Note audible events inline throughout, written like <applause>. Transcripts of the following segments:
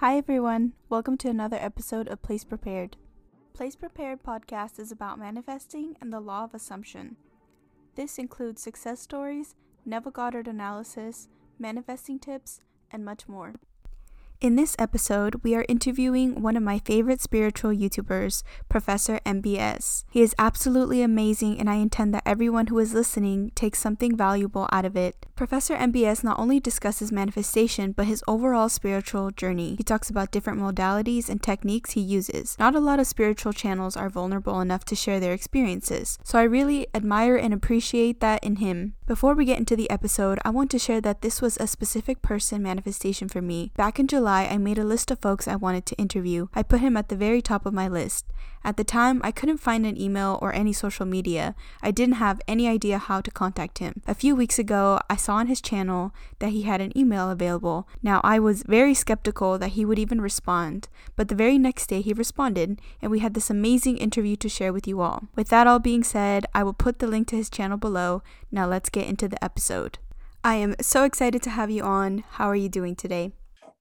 Hi, everyone. Welcome to another episode of Place Prepared. Place Prepared podcast is about manifesting and the law of assumption. This includes success stories, Neville Goddard analysis, manifesting tips, and much more. In this episode, we are interviewing one of my favorite spiritual YouTubers, Professor MBS. He is absolutely amazing, and I intend that everyone who is listening takes something valuable out of it. Professor MBS not only discusses manifestation, but his overall spiritual journey. He talks about different modalities and techniques he uses. Not a lot of spiritual channels are vulnerable enough to share their experiences, so I really admire and appreciate that in him. Before we get into the episode, I want to share that this was a specific person manifestation for me. Back in July, I made a list of folks I wanted to interview. I put him at the very top of my list. At the time, I couldn't find an email or any social media. I didn't have any idea how to contact him. A few weeks ago, I saw on his channel that he had an email available. Now, I was very skeptical that he would even respond, but the very next day he responded, and we had this amazing interview to share with you all. With that all being said, I will put the link to his channel below. Now, let's get into the episode. I am so excited to have you on. How are you doing today?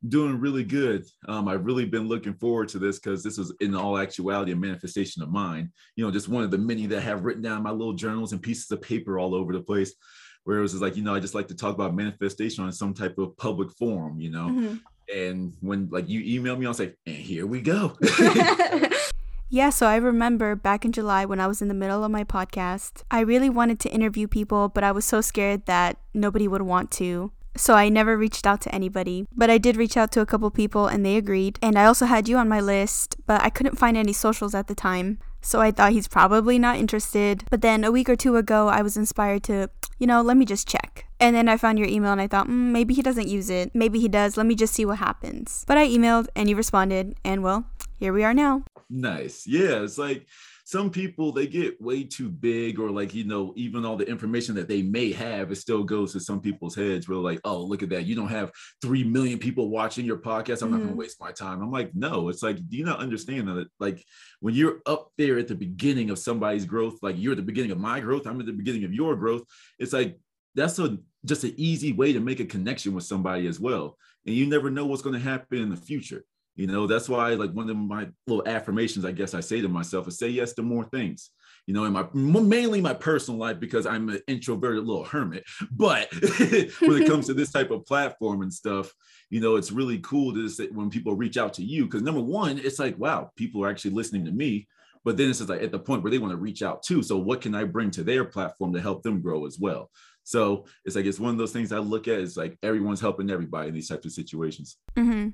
Doing really good. Um, I've really been looking forward to this because this is, in all actuality, a manifestation of mine. You know, just one of the many that have written down my little journals and pieces of paper all over the place. Where it was just like, you know, I just like to talk about manifestation on some type of public forum, you know. Mm-hmm. And when like you emailed me, I was like, and here we go. <laughs> <laughs> Yeah, so I remember back in July when I was in the middle of my podcast, I really wanted to interview people, but I was so scared that nobody would want to. So I never reached out to anybody, but I did reach out to a couple people and they agreed. And I also had you on my list, but I couldn't find any socials at the time. So I thought he's probably not interested. But then a week or two ago, I was inspired to, you know, let me just check. And then I found your email and I thought, mm, maybe he doesn't use it. Maybe he does. Let me just see what happens. But I emailed and you responded, and well, here we are now. Nice. Yeah, it's like some people they get way too big or like you know even all the information that they may have it still goes to some people's heads where like oh look at that. You don't have 3 million people watching your podcast. I'm mm-hmm. not going to waste my time. I'm like no it's like do you not understand that like when you're up there at the beginning of somebody's growth like you're at the beginning of my growth i'm at the beginning of your growth it's like that's a just an easy way to make a connection with somebody as well and you never know what's going to happen in the future you know, that's why like one of my little affirmations, I guess I say to myself is say yes to more things. You know, in my mainly my personal life because I'm an introverted little hermit. <laughs> But <laughs> when it comes to this type of platform and stuff, you know, it's really cool to say when people reach out to you because number one, it's like, wow, people are actually listening to me. But then it's just like at the point where they want to reach out too. So what can I bring to their platform to help them grow as well? So it's like it's one of those things I look at. It's like everyone's helping everybody in these types of situations. Mm-hmm.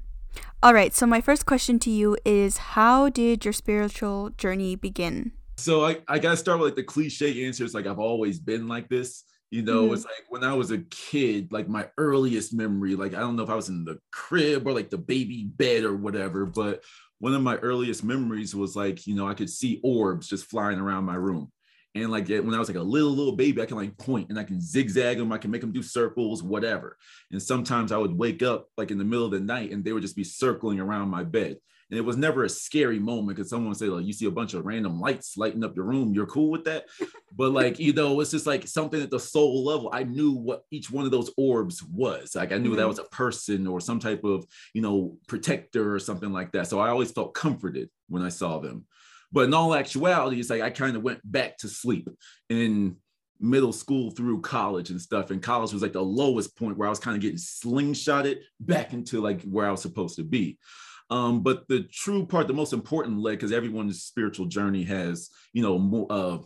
All right. So, my first question to you is How did your spiritual journey begin? So, I, I got to start with like the cliche answers like, I've always been like this. You know, mm-hmm. it's like when I was a kid, like my earliest memory, like I don't know if I was in the crib or like the baby bed or whatever, but one of my earliest memories was like, you know, I could see orbs just flying around my room. And like when I was like a little little baby, I can like point and I can zigzag them. I can make them do circles, whatever. And sometimes I would wake up like in the middle of the night and they would just be circling around my bed. And it was never a scary moment because someone would say like you see a bunch of random lights lighting up your room. You're cool with that, <laughs> but like you know, it's just like something at the soul level. I knew what each one of those orbs was. Like I knew mm-hmm. that was a person or some type of you know protector or something like that. So I always felt comforted when I saw them. But in all actuality, it's like I kind of went back to sleep in middle school through college and stuff. And college was like the lowest point where I was kind of getting slingshotted back into like where I was supposed to be. Um, but the true part, the most important leg, because everyone's spiritual journey has, you know, more, uh,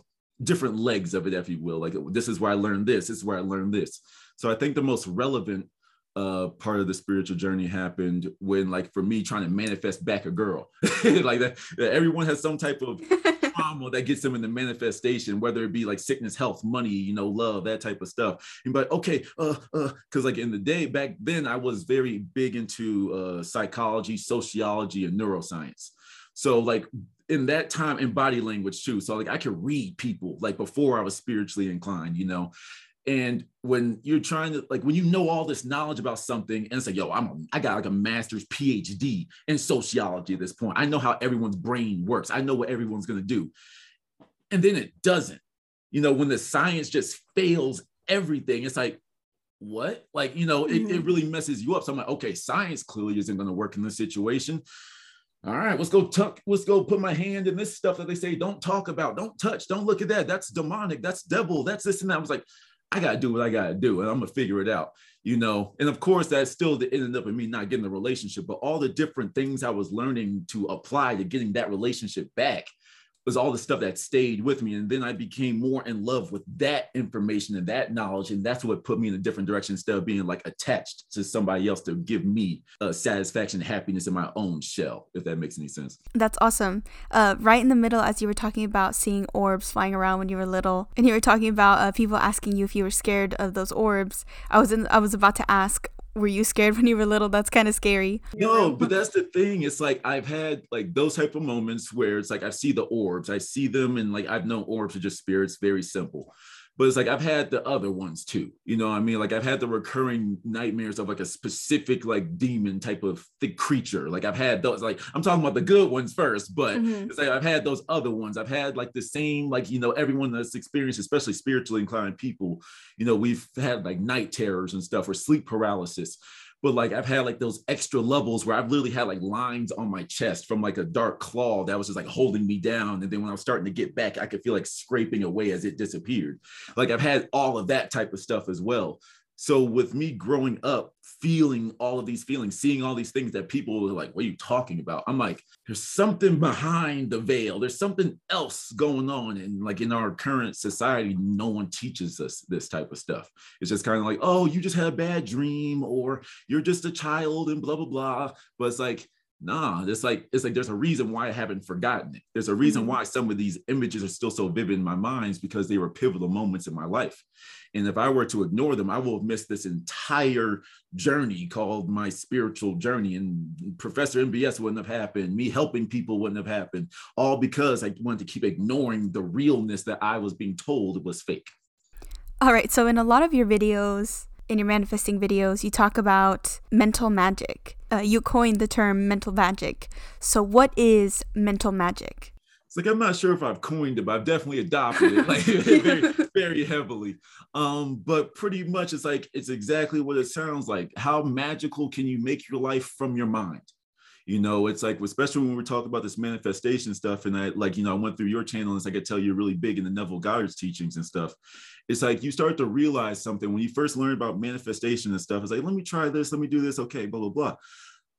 different legs of it, if you will. Like this is where I learned this, this is where I learned this. So I think the most relevant uh, part of the spiritual journey happened when, like, for me, trying to manifest back a girl, <laughs> like that, that. Everyone has some type of <laughs> trauma that gets them in the manifestation, whether it be like sickness, health, money, you know, love, that type of stuff. And but okay, uh, uh, because like in the day back then, I was very big into uh, psychology, sociology, and neuroscience. So like in that time in body language too. So like I could read people like before I was spiritually inclined, you know. And when you're trying to like when you know all this knowledge about something and it's like, yo, I'm a, I got like a master's PhD in sociology at this point. I know how everyone's brain works. I know what everyone's gonna do. And then it doesn't. You know, when the science just fails everything, it's like, what? Like, you know, mm-hmm. it, it really messes you up. So I'm like, okay, science clearly isn't going to work in this situation. All right, let's go tuck, let's go put my hand in this stuff that they say don't talk about, don't touch, don't look at that. That's demonic, that's devil, that's this and that. I was like, I gotta do what I gotta do, and I'm gonna figure it out, you know. And of course, that still ended up in me not getting the relationship, but all the different things I was learning to apply to getting that relationship back was all the stuff that stayed with me. And then I became more in love with that information and that knowledge. And that's what put me in a different direction instead of being like attached to somebody else to give me uh, satisfaction and happiness in my own shell, if that makes any sense. That's awesome. Uh, right in the middle, as you were talking about seeing orbs flying around when you were little, and you were talking about uh, people asking you if you were scared of those orbs, I was in, I was about to ask, were you scared when you were little? That's kind of scary. No, but that's the thing. It's like I've had like those type of moments where it's like I see the orbs, I see them, and like I've known orbs are just spirits, very simple but it's like I've had the other ones too. You know what I mean? Like I've had the recurring nightmares of like a specific like demon type of thick creature. Like I've had those, like I'm talking about the good ones first, but mm-hmm. it's like I've had those other ones. I've had like the same, like, you know, everyone that's experienced, especially spiritually inclined people, you know, we've had like night terrors and stuff or sleep paralysis but like I've had like those extra levels where I've literally had like lines on my chest from like a dark claw that was just like holding me down. And then when I was starting to get back, I could feel like scraping away as it disappeared. Like I've had all of that type of stuff as well. So with me growing up, feeling all of these feelings, seeing all these things that people were like, what are you talking about? I'm like, there's something behind the veil. There's something else going on. And like in our current society, no one teaches us this type of stuff. It's just kind of like, oh, you just had a bad dream or you're just a child and blah, blah, blah. But it's like, nah it's like it's like there's a reason why i haven't forgotten it. There's a reason mm-hmm. why some of these images are still so vivid in my minds because they were pivotal moments in my life. And if i were to ignore them i will have missed this entire journey called my spiritual journey. And professor mbs wouldn't have happened. Me helping people wouldn't have happened. All because i wanted to keep ignoring the realness that i was being told was fake. All right so in a lot of your videos in your manifesting videos, you talk about mental magic. Uh, you coined the term mental magic. So, what is mental magic? It's like I'm not sure if I've coined it, but I've definitely adopted it like <laughs> very, very heavily. Um, but pretty much, it's like it's exactly what it sounds like. How magical can you make your life from your mind? You know it's like especially when we're talking about this manifestation stuff and i like you know i went through your channel and i could tell you're really big in the neville goddard's teachings and stuff. It's like you start to realize something when you first learn about manifestation and stuff it's like let me try this let me do this okay blah blah blah.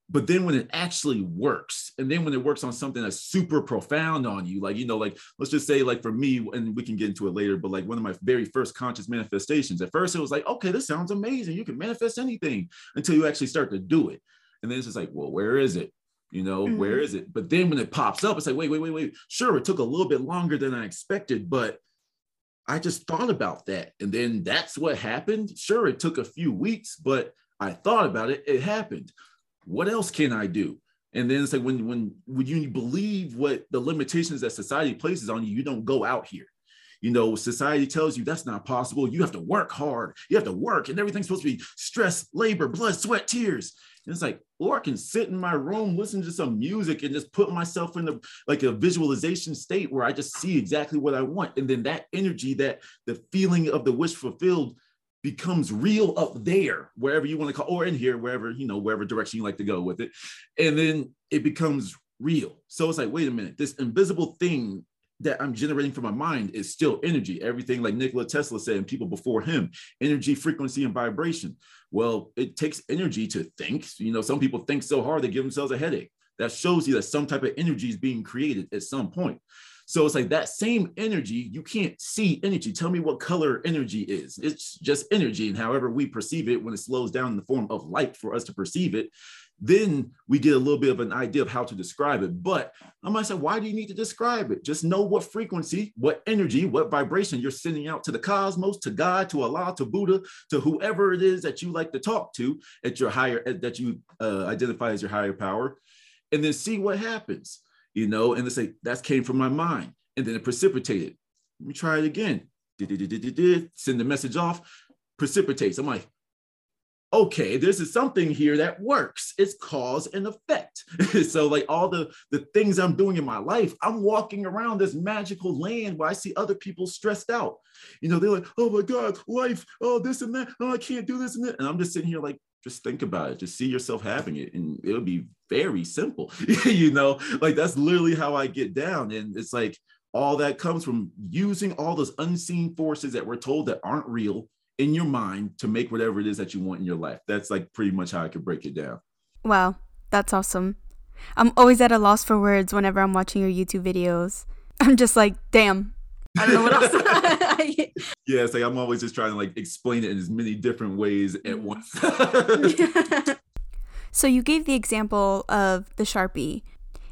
But then when it actually works and then when it works on something that's super profound on you like you know like let's just say like for me and we can get into it later but like one of my very first conscious manifestations at first it was like okay this sounds amazing you can manifest anything until you actually start to do it and then it's just like well where is it? You know mm-hmm. where is it? But then when it pops up it's like wait wait wait wait. Sure it took a little bit longer than i expected but i just thought about that. And then that's what happened. Sure it took a few weeks but i thought about it. It happened. What else can i do? And then it's like when when when you believe what the limitations that society places on you you don't go out here you know society tells you that's not possible you have to work hard you have to work and everything's supposed to be stress labor blood sweat tears and it's like, or I can sit in my room, listen to some music, and just put myself in the like a visualization state where I just see exactly what I want. And then that energy, that the feeling of the wish fulfilled becomes real up there, wherever you want to call, or in here, wherever, you know, wherever direction you like to go with it. And then it becomes real. So it's like, wait a minute, this invisible thing that I'm generating from my mind is still energy. Everything like Nikola Tesla said and people before him, energy, frequency, and vibration. Well, it takes energy to think. You know, some people think so hard they give themselves a headache. That shows you that some type of energy is being created at some point. So it's like that same energy, you can't see energy. Tell me what color energy is. It's just energy. And however we perceive it when it slows down in the form of light for us to perceive it, then we get a little bit of an idea of how to describe it. But I might say, why do you need to describe it? Just know what frequency, what energy, what vibration you're sending out to the cosmos, to God, to Allah, to Buddha, to whoever it is that you like to talk to at your higher, that you uh, identify as your higher power, and then see what happens, you know, and they say, that came from my mind. And then it precipitated. Let me try it again. Send the message off, precipitates. I'm like, okay, there's something here that works. It's cause and effect. <laughs> so like all the the things I'm doing in my life, I'm walking around this magical land where I see other people stressed out. You know, they're like, oh my God, life, oh this and that, oh I can't do this and that. And I'm just sitting here like, just think about it. Just see yourself having it, and it'll be very simple. <laughs> you know, like that's literally how I get down. And it's like all that comes from using all those unseen forces that we're told that aren't real in your mind to make whatever it is that you want in your life. That's like pretty much how I could break it down. Wow, that's awesome. I'm always at a loss for words whenever I'm watching your YouTube videos. <laughs> I'm just like, damn. I don't know what else. <laughs> yeah, it's like I'm always just trying to like explain it in as many different ways at mm. once. <laughs> so you gave the example of the Sharpie,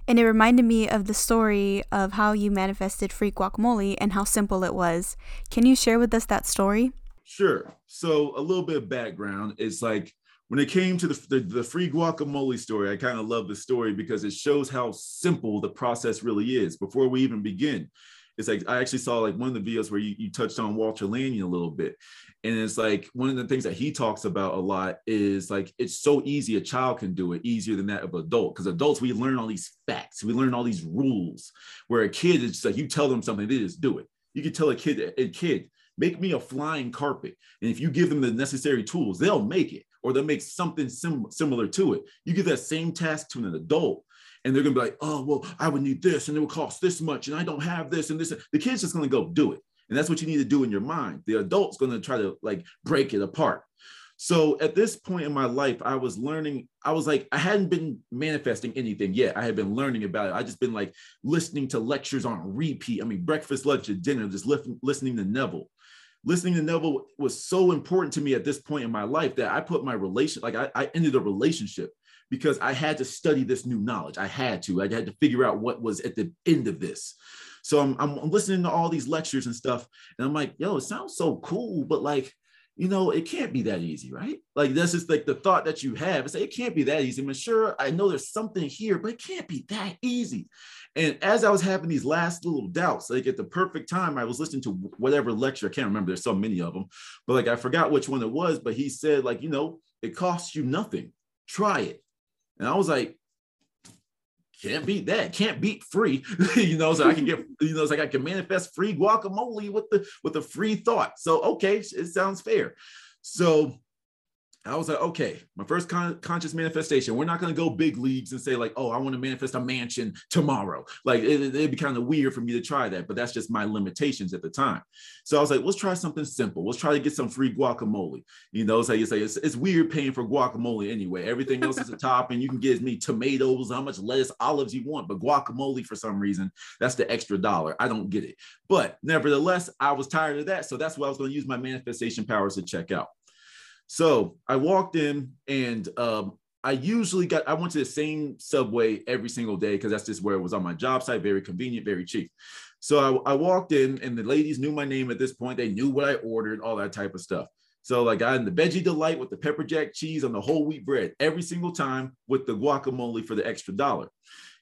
and it reminded me of the story of how you manifested free guacamole and how simple it was. Can you share with us that story? Sure. So a little bit of background. It's like when it came to the, the, the free guacamole story, I kind of love the story because it shows how simple the process really is before we even begin. It's like I actually saw like one of the videos where you, you touched on Walter Lanyon a little bit. And it's like one of the things that he talks about a lot is like it's so easy a child can do it easier than that of adult because adults we learn all these facts we learn all these rules where a kid is just like you tell them something they just do it you can tell a kid a kid make me a flying carpet. And if you give them the necessary tools, they'll make it or they'll make something sim- similar to it. You give that same task to an adult and they're gonna be like, oh, well, I would need this and it would cost this much and I don't have this and this. The kid's just gonna go do it. And that's what you need to do in your mind. The adult's gonna try to like break it apart. So at this point in my life, I was learning, I was like, I hadn't been manifesting anything yet. I had been learning about it. I just been like listening to lectures on repeat. I mean, breakfast, lunch, and dinner, just listening to Neville listening to Neville was so important to me at this point in my life that I put my relation, like I, I ended a relationship because I had to study this new knowledge. I had to, I had to figure out what was at the end of this. So I'm, I'm listening to all these lectures and stuff. And I'm like, yo, it sounds so cool, but like, you know, it can't be that easy, right? Like that's just like the thought that you have. It's like, it can't be that easy. I mean, sure, I know there's something here, but it can't be that easy. And as I was having these last little doubts, like at the perfect time, I was listening to whatever lecture. I can't remember. There's so many of them, but like I forgot which one it was. But he said, like, you know, it costs you nothing. Try it. And I was like, can't beat that. Can't beat free. <laughs> you know, so I can get, <laughs> you know, it's like I can manifest free guacamole with the with a free thought. So okay, it sounds fair. So I was like, okay, my first con- conscious manifestation. We're not going to go big leagues and say like, oh, I want to manifest a mansion tomorrow. Like it, would be kind of weird for me to try that, but that's just my limitations at the time. So I was like, let's try something simple. Let's try to get some free guacamole. You know, so you say it's, it's weird paying for guacamole anyway. Everything else is a top, and you can get me tomatoes, how much lettuce, olives you want, but guacamole for some reason that's the extra dollar. I don't get it. But nevertheless, I was tired of that, so that's what I was going to use my manifestation powers to check out. So I walked in and um, I usually got, I went to the same subway every single day because that's just where it was on my job site, very convenient, very cheap. So I, I, walked in and the ladies knew my name at this point. They knew what I ordered, all that type of stuff. So I had the veggie delight with the pepper jack cheese on the whole wheat bread every single time with the guacamole for the extra dollar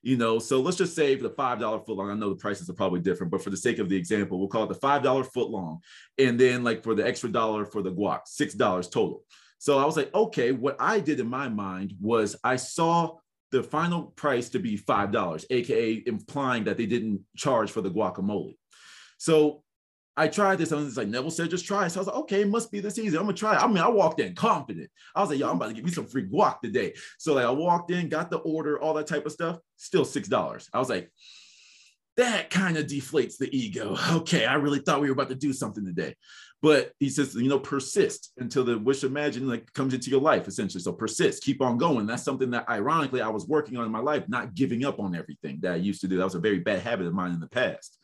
you know so let's just say for the five dollar foot long i know the prices are probably different but for the sake of the example we'll call it the five dollar foot long. And then like for the extra dollar for the guac six dollars total. So i was like okay what i did in my mind was i saw the final price to be five dollars aka implying that they didn't charge for the guacamole. So I tried this. And it's like Neville said, just try. So I was like, okay, it must be this easy. I'm gonna try. it. I mean, I walked in confident. I was like, yo, I'm about to give me some free guac today. So like I walked in, got the order, all that type of stuff. Still six dollars. I was like, that kind of deflates the ego. <laughs> Okay, I really thought we were about to do something today. But he says, you know, persist until the wish imagine like comes into your life, essentially. So persist, keep on going. That's something that ironically I was working on in my life, not giving up on everything that I used to do. That was a very bad habit of mine in the past.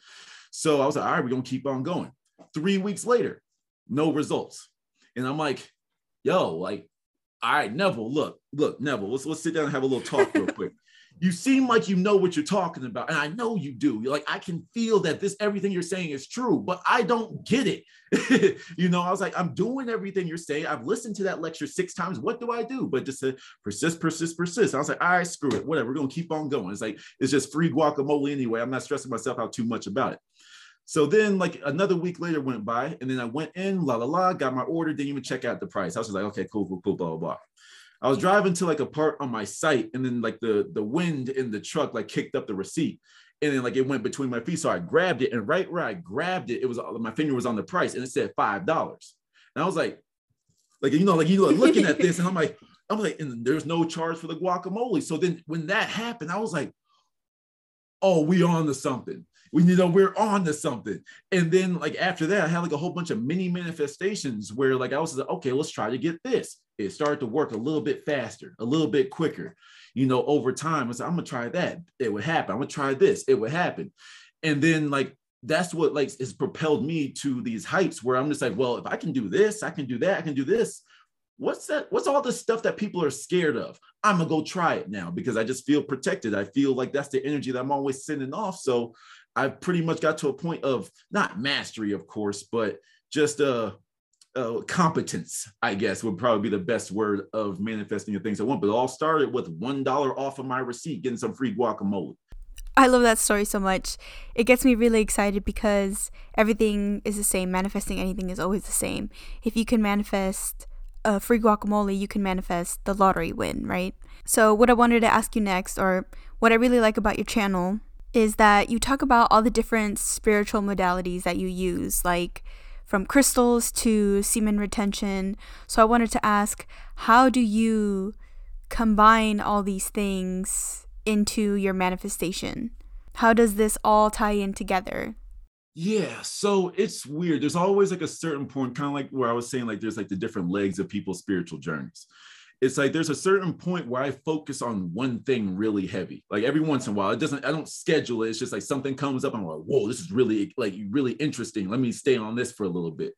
So I was like, all right, we're gonna keep on going. Three weeks later, no results. And I'm like, yo, like, all right, Neville, look, look, Neville, let's let's sit down and have a little talk real quick. <laughs> You seem like you know what you're talking about, and I know you do. You're like, I can feel that this everything you're saying is true, but I don't get it. <laughs> you know, I was like, I'm doing everything you're saying. I've listened to that lecture six times. What do I do? But just to persist, persist, persist. I was like, all right, screw it, whatever. We're gonna keep on going. It's like it's just free guacamole anyway. I'm not stressing myself out too much about it. So then, like another week later went by, and then I went in, la la la, got my order, didn't even check out the price. I was like, okay, cool, cool, cool, blah blah blah. I was driving to like a part on my site, and then like the the wind in the truck like kicked up the receipt, and then like it went between my feet. So I grabbed it, and right where I grabbed it, it was uh, my finger was on the price, and it said five dollars. And I was like, like you know, like you looking at this, and I'm like, I'm like, and there's no charge for the guacamole. So then when that happened, I was like, oh, we on to something. We you know we're on to something. And then like after that i had like a whole bunch of mini manifestations where like i was like okay let's try to get this. It started to work a little bit faster a little bit quicker you know over time. I like i'm gonna try that. It would happen. I'm gonna try this. It would happen. And then like that's what like has propelled me to these heights where i'm just like well if i can do this i can do that i can do this. What's that what's all the stuff that people are scared of i'm gonna go try it now because i just feel protected i feel like that's the energy that i'm always sending off so I've pretty much got to a point of not mastery, of course, but just a, a competence, I guess, would probably be the best word of manifesting the things I want. But it all started with one dollar off of my receipt, getting some free guacamole. I love that story so much. It gets me really excited because everything is the same. Manifesting anything is always the same. If you can manifest a free guacamole, you can manifest the lottery win, right? So, what I wanted to ask you next, or what I really like about your channel, is that you talk about all the different spiritual modalities that you use, like from crystals to semen retention. So I wanted to ask, how do you combine all these things into your manifestation? How does this all tie in together? Yeah, so it's weird. There's always like a certain point, kind of like where I was saying, like there's like the different legs of people's spiritual journeys it's like there's a certain point where I focus on one thing really heavy. Like every once in a while, it doesn't, I don't schedule it. It's just like something comes up. I'm like, whoa, this is really like really interesting. Let me stay on this for a little bit.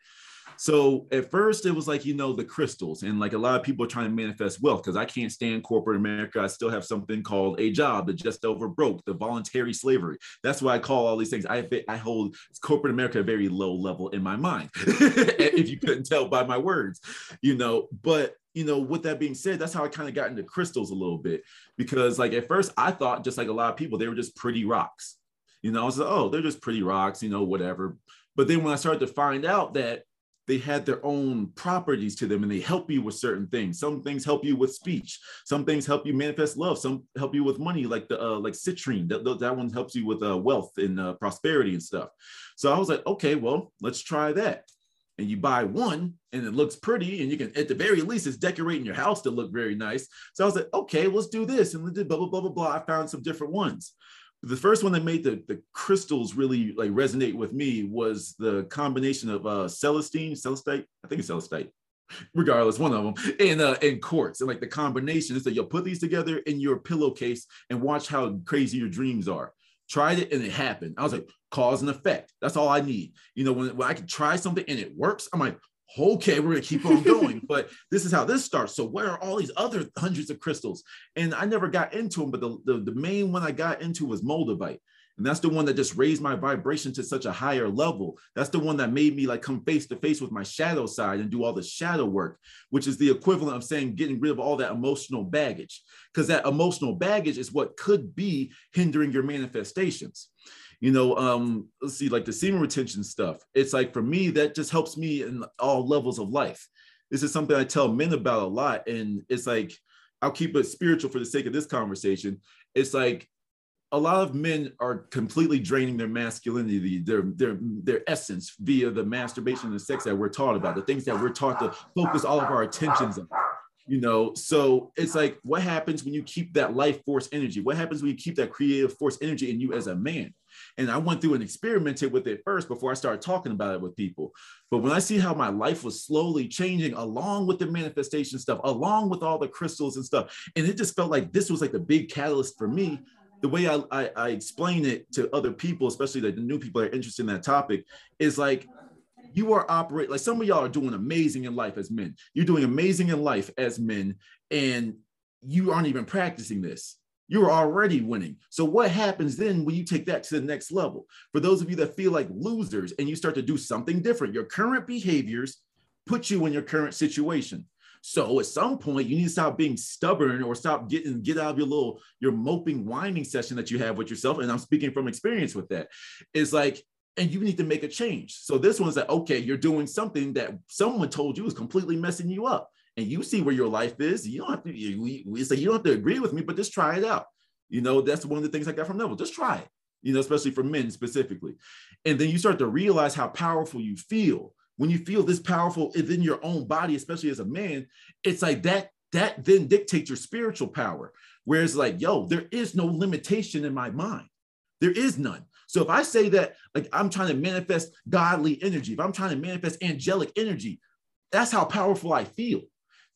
So at first it was like, you know, the crystals and like a lot of people are trying to manifest wealth because I can't stand corporate America. I still have something called a job that just over broke, the voluntary slavery. That's why I call all these things. I, I hold corporate America very low level in my mind, <laughs> if you couldn't tell by my words, you know, but you know, with that being said, that's how I kind of got into crystals a little bit because, like, at first I thought, just like a lot of people, they were just pretty rocks. You know, I was like, oh, they're just pretty rocks, you know, whatever. But then when I started to find out that they had their own properties to them and they help you with certain things. Some things help you with speech. Some things help you manifest love. Some help you with money, like the uh, like citrine. That, that one helps you with uh, wealth and uh, prosperity and stuff. So I was like, okay, well, let's try that and you buy one and it looks pretty and you can at the very least it's decorating your house to look very nice so i was like okay let's do this and we did blah blah blah blah blah i found some different ones the first one that made the, the crystals really like resonate with me was the combination of uh celestine celestite i think it's celestite regardless one of them and uh and quartz and like the combination is that you'll put these together in your pillowcase and watch how crazy your dreams are tried it and it happened. I was like, cause and effect. That's all I need. You know, when, when I can try something and it works, I'm like, okay, we're gonna keep on going. <laughs> but this is how this starts. So where are all these other hundreds of crystals? And I never got into them, but the, the, the main one I got into was moldavite. And that's the one that just raised my vibration to such a higher level. That's the one that made me like come face to face with my shadow side and do all the shadow work, which is the equivalent of saying getting rid of all that emotional baggage. Because that emotional baggage is what could be hindering your manifestations. You know, um, let's see, like the semen retention stuff. It's like for me, that just helps me in all levels of life. This is something I tell men about a lot. And it's like, I'll keep it spiritual for the sake of this conversation. It's like a lot of men are completely draining their masculinity, their their their essence via the masturbation and the sex that we're taught about, the things that we're taught to focus all of our attentions on. You know, so it's like what happens when you keep that life force energy? What happens when you keep that creative force energy in you as a man? And I went through and experimented with it first before I started talking about it with people. But when I see how my life was slowly changing along with the manifestation stuff, along with all the crystals and stuff, and it just felt like this was like the big catalyst for me the way I, I, I explain it to other people, especially the new people that are interested in that topic, is like you are operating like some of y'all are doing amazing in life as men. You're doing amazing in life as men, and you aren't even practicing this. You're already winning. So what happens then when you take that to the next level? For those of you that feel like losers and you start to do something different, your current behaviors put you in your current situation. So at some point, you need to stop being stubborn or stop getting get out of your little your moping whining session that you have with yourself. And I'm speaking from experience with that. It's like and you need to make a change. So this one's like, okay, you're doing something that someone told you is completely messing you up. And you see where your life is. You don't have to, you, we say you don't have to agree with me, but just try it out. You know, that's one of the things I got from Neville. Just try it, you know, especially for men specifically. And then you start to realize how powerful you feel. When you feel this powerful within your own body, especially as a man, it's like that, that then dictates your spiritual power. Whereas, like, yo, there is no limitation in my mind. There is none. So if I say that, like, I'm trying to manifest godly energy, if I'm trying to manifest angelic energy, that's how powerful I feel.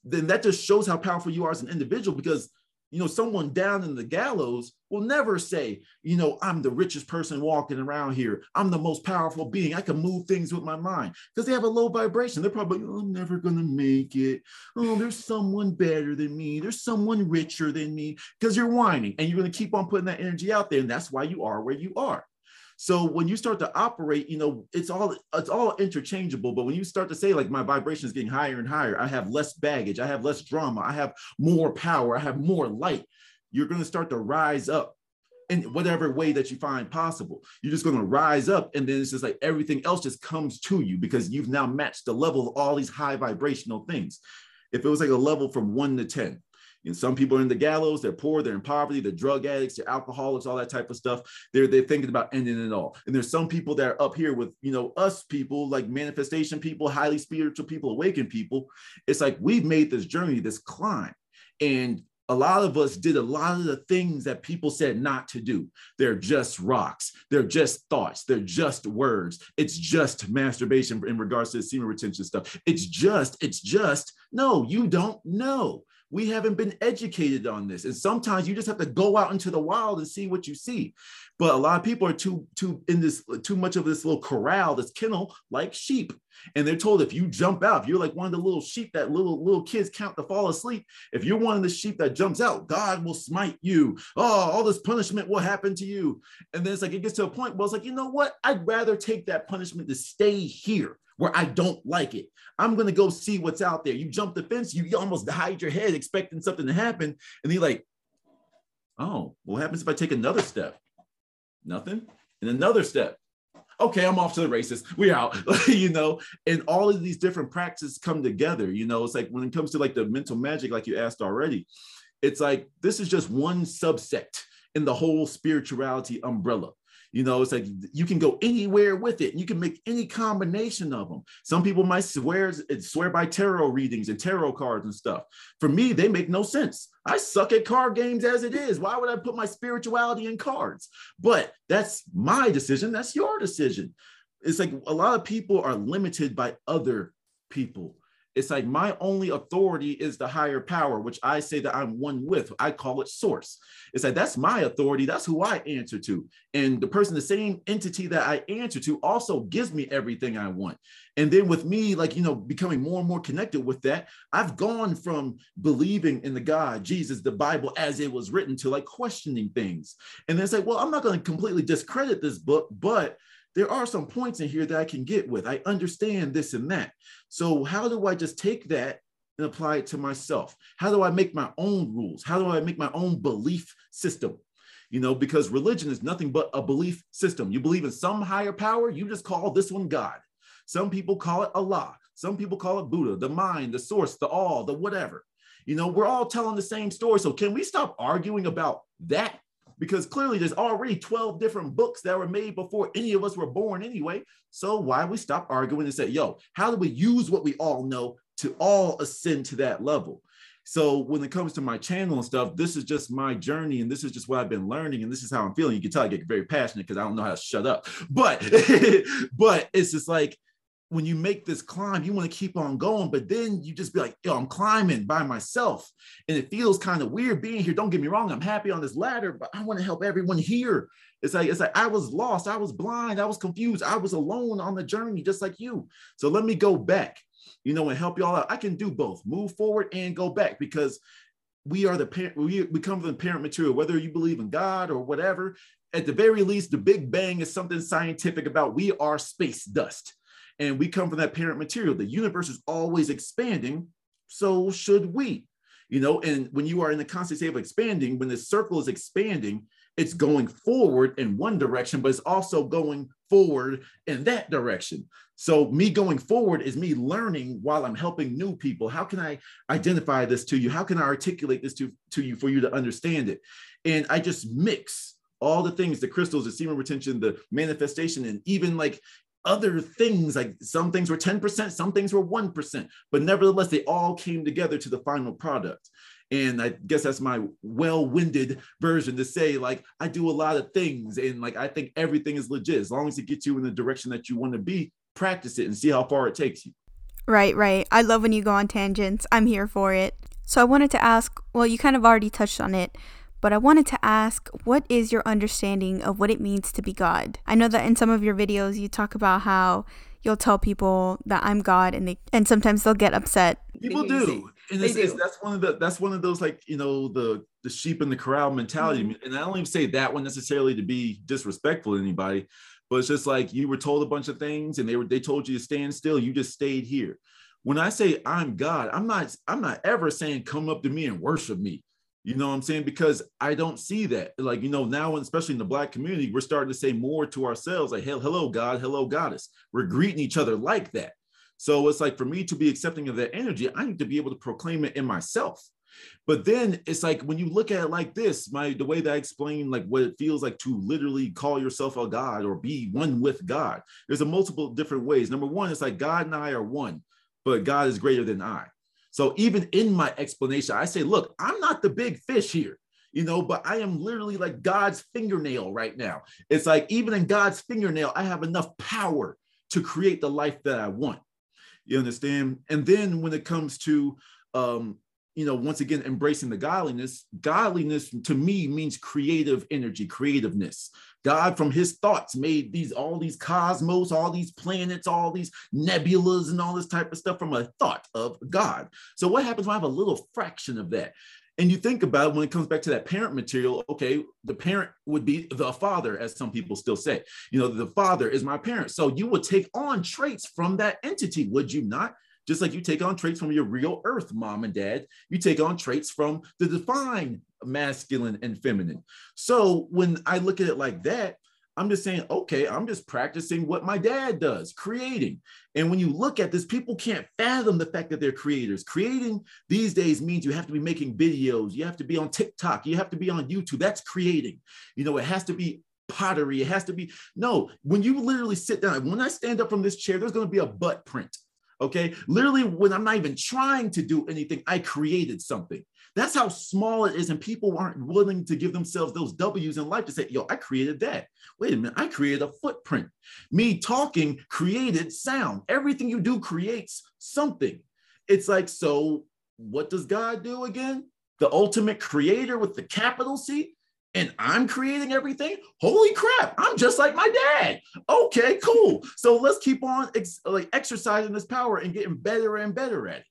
Then that just shows how powerful you are as an individual because you know, someone down in the gallows will never say, you know, I'm the richest person walking around here. I'm the most powerful being. I can move things with my mind because they have a low vibration. They're probably, oh, I'm never going to make it. Oh, there's someone better than me. There's someone richer than me because you're whining and you're going to keep on putting that energy out there. And that's why you are where you are. So when you start to operate, you know, it's all it's all interchangeable. But when you start to say like my vibration is getting higher and higher, I have less baggage, I have less drama, I have more power, I have more light. You're going to start to rise up in whatever way that you find possible. You're just going to rise up, and then it's just like everything else just comes to you because you've now matched the level of all these high vibrational things. If it was like a level from one to 10, and some people are in the gallows, they're poor, they're in poverty, they're drug addicts, they're alcoholics, all that type of stuff. They're they're thinking about ending it all. And there's some people that are up here with you know us people, like manifestation people, highly spiritual people, awakened people. It's like we've made this journey, this climb. And a lot of us did a lot of the things that people said not to do. They're just rocks. They're just thoughts. They're just words. It's just masturbation in regards to the semen retention stuff. It's just, it's just, no, you don't know we haven't been educated on this. And sometimes you just have to go out into the wild and see what you see. But a lot of people are too too in this too much of this little corral, this kennel, like sheep. And they're told if you jump out, if you're like one of the little sheep that little little kids count to fall asleep, if you're one of the sheep that jumps out, God will smite you. Oh, all this punishment will happen to you. And then it's like it gets to a point where it's like, you know what? I'd rather take that punishment to stay here where I don't like it. I'm gonna go see what's out there. You jump the fence, you, almost hide your head expecting something to happen, and you're like, oh, what happens if I take another step? Nothing. And another step. Okay, I'm off to the races. We're out, <laughs> you know. And all of these different practices come together. You know, it's like when it comes to like the mental magic, like you asked already, it's like this is just one subsect in the whole spirituality umbrella. You know, it's like you can go anywhere with it. You can make any combination of them. Some people might swear swear by tarot readings and tarot cards and stuff. For me, they make no sense. I suck at card games as it is. Why would I put my spirituality in cards? But that's my decision. That's your decision. It's like a lot of people are limited by other people. It's like my only authority is the higher power, which I say that I'm one with. I call it source. It's like that's my authority. That's who I answer to. And the person, the same entity that I answer to, also gives me everything I want. And then with me, like, you know, becoming more and more connected with that, I've gone from believing in the God, Jesus, the Bible as it was written to like questioning things. And then it's like, well, I'm not going to completely discredit this book, but there are some points in here that I can get with. I understand this and that. So, how do I just take that and apply it to myself? How do I make my own rules? How do I make my own belief system? You know, because religion is nothing but a belief system. You believe in some higher power, you just call this one God. Some people call it Allah. Some people call it Buddha, the mind, the source, the all, the whatever. You know, we're all telling the same story. So, can we stop arguing about that because clearly there's already 12 different books that were made before any of us were born anyway. So why we stop arguing and say, yo, how do we use what we all know to all ascend to that level? So when it comes to my channel and stuff, this is just my journey and this is just what I've been learning and this is how I'm feeling. You can tell I get very passionate because I don't know how to shut up. But <laughs> but it's just like when you make this climb, you want to keep on going, but then you just be like, yo, I'm climbing by myself. And it feels kind of weird being here. Don't get me wrong, I'm happy on this ladder, but I want to help everyone here. It's like, it's like I was lost, I was blind, I was confused, I was alone on the journey, just like you. So let me go back, you know, and help y'all out. I can do both, move forward and go back because we are the parent, we become the parent material, whether you believe in God or whatever. At the very least, the Big Bang is something scientific about we are space dust and we come from that parent material. The universe is always expanding. So should we. you know and when you are in the constant state of expanding when the circle is expanding it's going forward in one direction but it's also going forward in that direction so me going forward is me learning while i'm helping new people how can i identify this to you how can i articulate this to, to you for you to understand it and i just mix all the things the crystals the semen retention the manifestation and even like other things like some things were 10% some things were 1% but nevertheless they all came together to the final product. And i guess that's my well-winded version to say like i do a lot of things and like i think everything is legit. As long as it gets you in the direction that you want to be practice it and see how far it takes you. Right right. I love when you go on tangents. I'm here for it. So i wanted to ask well you kind of already touched on it but I wanted to ask what is your understanding of what it means to be God? I know that in some of your videos you talk about how you'll tell people that I'm God and they and sometimes they'll get upset. People do. And it's, it's, that's one of the that's one of those like you know the the sheep in the corral mentality. Mm-hmm. And I don't even say that one necessarily to be disrespectful to anybody, but it's just like you were told a bunch of things and they were they told you to stand still, you just stayed here. When I say I'm God, I'm not I'm not ever saying come up to me and worship me. You know what I'm saying? Because I don't see that. Like, you know, now, especially in the Black community, we're starting to say more to ourselves like, hello, God, hello, goddess. We're greeting each other like that. So it's like for me to be accepting of that energy, I need to be able to proclaim it in myself. But then it's like when you look at it like this, my the way that I explain like what it feels like to literally call yourself a God or be one with God. There's a multiple different ways. Number one, it's like God and I are one, but God is greater than I. So even in my explanation, I say, look, I'm not the big fish here, you know, but I am literally like God's fingernail right now. It's like even in God's fingernail, I have enough power to create the life that I want. You understand? And then when it comes to um, you know, once again, embracing the godliness. Godliness to me means creative energy, creativeness. God, from his thoughts, made these all these cosmos, all these planets, all these nebulas, and all this type of stuff from a thought of God. So, what happens when I have a little fraction of that? And you think about it when it comes back to that parent material, okay, the parent would be the father, as some people still say. You know, the father is my parent. So you would take on traits from that entity, would you not? Just like you take on traits from your real earth mom and dad, you take on traits from the divine masculine and feminine. So when I look at it like that, I'm just saying, okay, I'm just practicing what my dad does, creating. And when you look at this, people can't fathom the fact that they're creators. Creating these days means you have to be making videos, you have to be on TikTok, you have to be on YouTube. That's creating. You know, it has to be pottery, it has to be no. When you literally sit down, when I stand up from this chair, there's going to be a butt print. Okay. Literally, when I'm not even trying to do anything, I created something. That's how small it is. And people aren't willing to give themselves those W's in life to say, yo, I created that. Wait a minute, I created a footprint. Me talking created sound. Everything you do creates something. It's like, so what does God do again? The ultimate creator with the capital C? And I'm creating everything. Holy crap, I'm just like my dad. Okay, cool. So let's keep on ex- like exercising this power and getting better and better at it.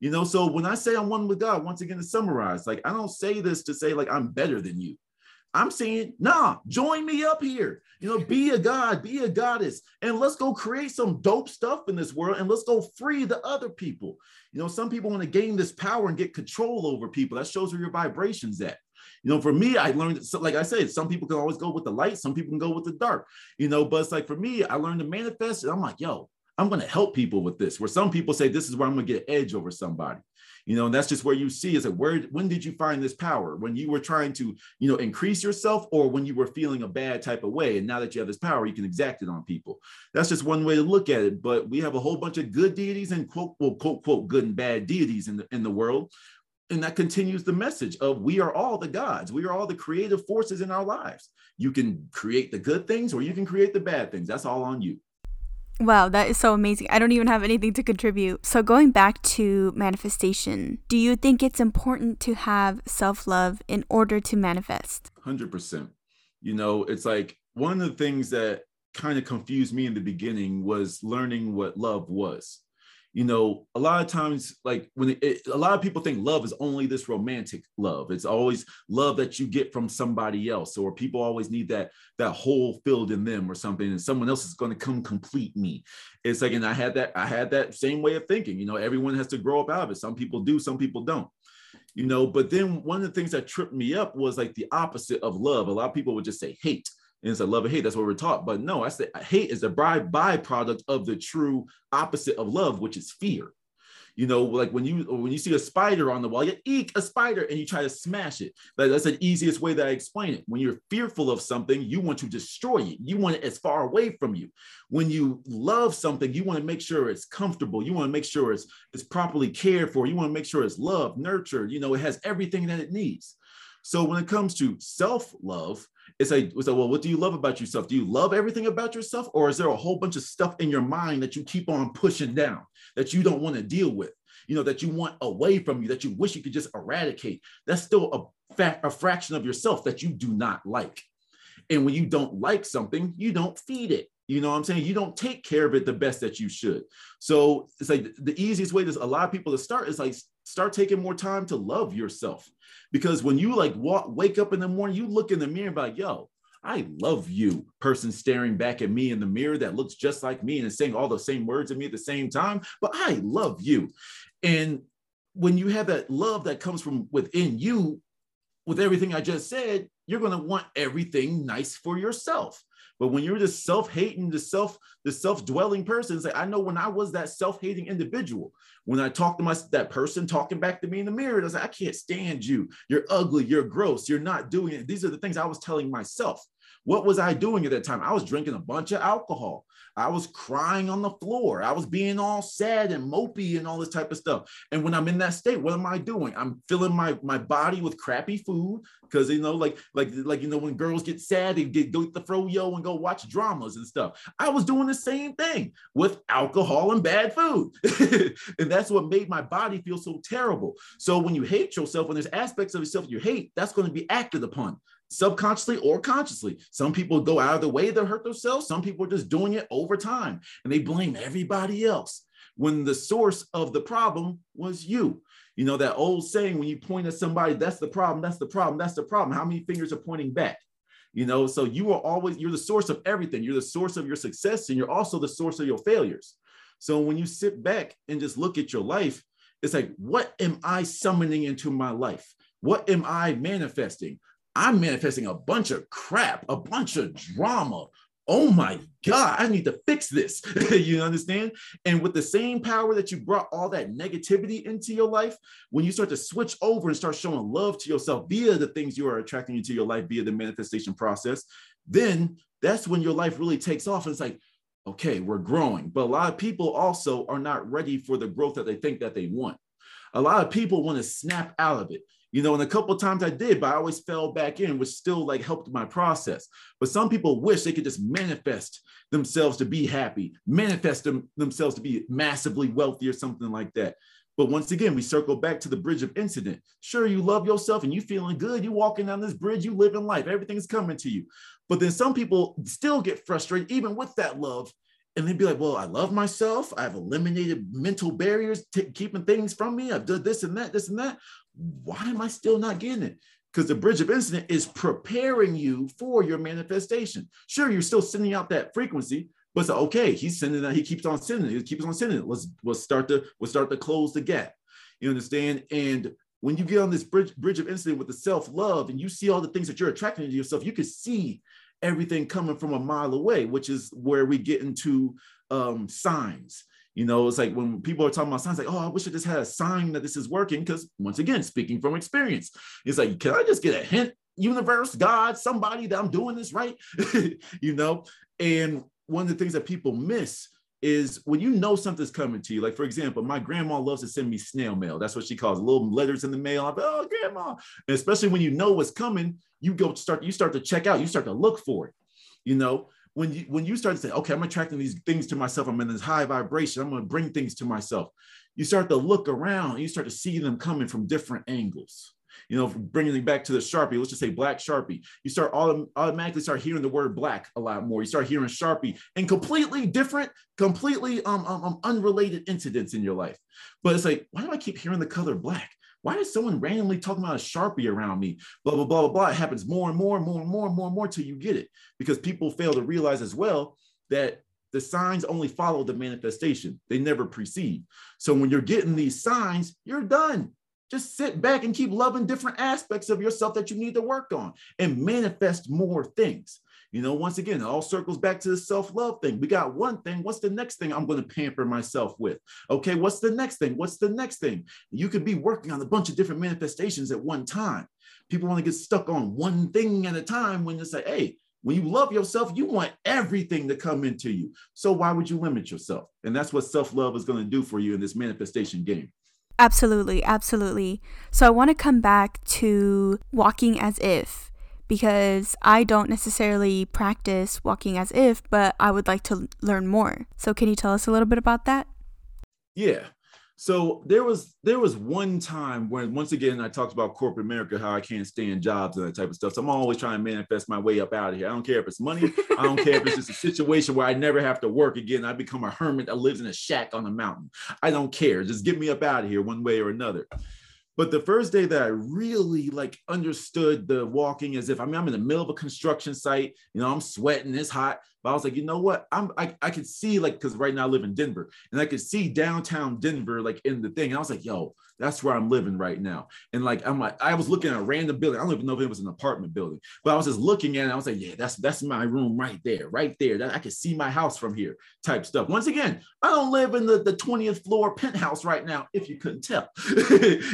You know, so when I say I'm one with God, once again to summarize, like I don't say this to say like I'm better than you. I'm saying, nah, join me up here. You know, be a god, be a goddess, and let's go create some dope stuff in this world and let's go free the other people. You know, some people want to gain this power and get control over people. That shows where your vibration's at. You know, for me, I learned, so like I said, some people can always go with the light, some people can go with the dark, you know, but it's like for me, I learned to manifest and I'm like, yo, I'm going to help people with this. Where some people say, this is where I'm going to get edge over somebody. You know, and that's just where you see is like, where, when did you find this power? When you were trying to, you know, increase yourself or when you were feeling a bad type of way. And now that you have this power, you can exact it on people. That's just one way to look at it. But we have a whole bunch of good deities and quote, well, quote, quote, good and bad deities in the, in the world and that continues the message of we are all the gods. We are all the creative forces in our lives. You can create the good things or you can create the bad things. That's all on you. Wow that is so amazing. I don't even have anything to contribute. So going back to manifestation do you think it's important to have self-love in order to manifest? 100% you know it's like one of the things that kind of confused me in the beginning was learning what love was you know, a lot of times, like when it, it, a lot of people think love is only this romantic love. It's always love that you get from somebody else, or people always need that that hole filled in them or something, and someone else is going to come complete me. It's like, and I had that, I had that same way of thinking. You know, everyone has to grow up out of it. Some people do, some people don't. you know. But then one of the things that tripped me up was like the opposite of love. A lot of people would just say hate. And it's a love and hate. That's what we're taught. But no, I say uh, hate is a by byproduct of the true opposite of love, which is fear. You know, like when you when you see a spider on the wall, you eek a spider and you try to smash it. That's the easiest way that I explain it. When you're fearful of something, you want to destroy it. You want it as far away from you. When you love something, you want to make sure it's comfortable. You want to make sure it's it's properly cared for. You want to make sure it's loved, nurtured. You know, it has everything that it needs. So when it comes to self-love, it's like, well, what do you love about yourself? Do you love everything about yourself? Or is there a whole bunch of stuff in your mind that you keep on pushing down that you don't want to deal with? You know, that you want away from you, that you wish you could just eradicate. That's still a, fa- a fraction of yourself that you do not like. And when you don't like something, you don't feed it. You know what I'm saying? You don't take care of it the best that you should. So it's like the easiest way to a lot of people to start is like start taking more time to love yourself. Because when you like walk, wake up in the morning, you look in the mirror and like, yo, I love you, person staring back at me in the mirror that looks just like me and is saying all the same words to me at the same time, but I love you. And when you have that love that comes from within you, with everything I just said, you're going to want everything nice for yourself. But when you're this self-hating, the self, the self-dwelling person, it's like I know when I was that self-hating individual, when I talked to my that person talking back to me in the mirror, I was like, I can't stand you. You're ugly. You're gross. You're not doing it. These are the things I was telling myself. What was I doing at that time? I was drinking a bunch of alcohol. I was crying on the floor. I was being all sad and mopey and all this type of stuff. And when I'm in that state, what am I doing? I'm filling my my body with crappy food because you know, like like like you know, when girls get sad, they get go to the froyo and go watch dramas and stuff. I was doing the same thing with alcohol and bad food, <laughs> and that's what made my body feel so terrible. So when you hate yourself, when there's aspects of yourself you hate, that's going to be acted upon subconsciously or consciously. Some people go out of the way to hurt themselves. Some people are just doing it over time and they blame everybody else when the source of the problem was you. You know, that old saying, when you point at somebody, that's the problem, that's the problem, that's the problem. How many fingers are pointing back? You know, so you are always, you're the source of everything. You're the source of your success and you're also the source of your failures. So when you sit back and just look at your life, it's like, what am I summoning into my life? What am I manifesting? I'm manifesting a bunch of crap, a bunch of drama. Oh my God, I need to fix this. <laughs> you understand? And with the same power that you brought all that negativity into your life, when you start to switch over and start showing love to yourself via the things you are attracting into your life via the manifestation process, then that's when your life really takes off. And it's like, okay, we're growing. But a lot of people also are not ready for the growth that they think that they want. A lot of people want to snap out of it you know, and a couple times I did, but I always fell back in, which still like helped my process. But some people wish they could just manifest themselves to be happy, manifest them, themselves to be massively wealthy or something like that. But once again, we circle back to the bridge of incident. Sure, you love yourself and you feeling good. You walking down this bridge, you living life, everything's coming to you. But then some people still get frustrated, even with that love, and they'd be like, well, I love myself. I've eliminated mental barriers, t- keeping things from me. I've done this and that, this and that why am I still not getting it? Because the bridge of incident is preparing you for your manifestation. Sure, you're still sending out that frequency, but it's okay. He's sending that. He keeps on sending it. He keeps on sending it. Let's let's start to let's start to close the gap. You understand? And when you get on this bridge bridge of incident with the self love, and you see all the things that you're attracting to yourself, you can see everything coming from a mile away, which is where we get into um, signs you know, it's like when people are talking about signs, like, oh, I wish I just had a sign that this is working. Because once again, speaking from experience, it's like, can I just get a hint, universe, God, somebody that I'm doing this right? <laughs> you know, and one of the things that people miss is when you know something's coming to you. Like, for example, my grandma loves to send me snail mail. That's what she calls little letters in the mail. I'm like, oh, grandma. And especially when you know what's coming, you go start, you start to check out, you start to look for it, you know when you when you start to say, okay, I'm attracting these things to myself, I'm in this high vibration, I'm to bring things to myself. You start to look around, you start to see them coming from different angles. You know, bringing it back to the Sharpie, let's just say black Sharpie. You start autom- automatically start hearing the word black a lot more. You start hearing Sharpie and completely different, completely um, um, um unrelated incidents in your life. But it's like, why do I keep hearing the color black? Why is someone randomly talking about a Sharpie around me? Blah, blah, blah, blah, blah. It happens more and more and more and more and more and more till you get it. Because people fail to realize as well that the signs only follow the manifestation. They never precede. So when you're getting these signs, you're done. just sit back and keep loving different aspects of yourself that you need to work on and manifest more things. You know, once again, it all circles back to the self love thing. We got one thing. What's the next thing I'm going to pamper myself with? Okay, what's the next thing? What's the next thing? You could be working on a bunch of different manifestations at one time. People want to get stuck on one thing at a time when you say, hey, when you love yourself, you want everything to come into you. So why would you limit yourself? And that's what self love is going to do for you in this manifestation game. Absolutely, absolutely. So I want to come back to walking as if because I don't necessarily practice walking as if, but I would like to learn more. So can you tell us a little bit about that? Yeah. So there was there was one time when once again I talked about corporate America, how I can't stand jobs and that type of stuff. So I'm always trying to manifest my way up out of here. I don't care if it's money. I don't care if it's just a situation where I never have to work again. I become a hermit that lives in a shack on a mountain. I don't care. Just get me up out of here one way or another. But the first day that I really like understood the walking as if I mean I'm in the middle of a construction site, you know, I'm sweating, it's hot. But I was like, you know what? I'm I, I could see like because right now I live in Denver and I could see downtown Denver like in the thing. And I was like, yo, that's where I'm living right now. And like I'm like, I was looking at a random building. I don't even know if it was an apartment building, but I was just looking at it. I was like, yeah, that's that's my room right there, right there. That I can see my house from here, type stuff. Once again, I don't live in the, the 20th floor penthouse right now, if you couldn't tell. <laughs>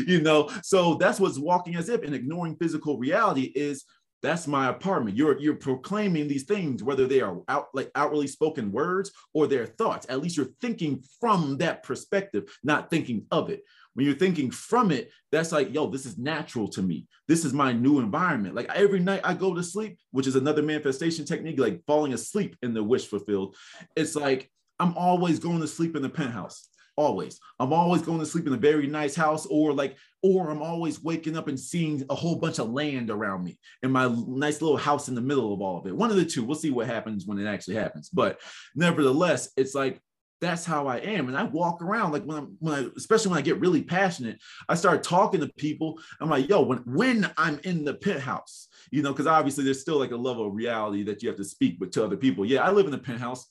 you know, so that's what's walking as if and ignoring physical reality is that's my apartment. You're you're proclaiming these things whether they are out like outwardly spoken words or their thoughts. At least you're thinking from that perspective not thinking of it. When you're thinking from it that's like yo this is natural to me. This is my new environment. Like every night i go to sleep which is another manifestation technique like falling asleep in the wish fulfilled it's like i'm always going to sleep in the penthouse always i'm always going to sleep in a very nice house or like or I'm always waking up and seeing a whole bunch of land around me in my nice little house in the middle of all of it. One of the two. We'll see what happens when it actually happens. But nevertheless, it's like that's how I am. And I walk around like when I'm when I especially when I get really passionate, I start talking to people. I'm like, yo, when when I'm in the penthouse, you know, because obviously there's still like a level of reality that you have to speak with to other people. Yeah, I live in the penthouse.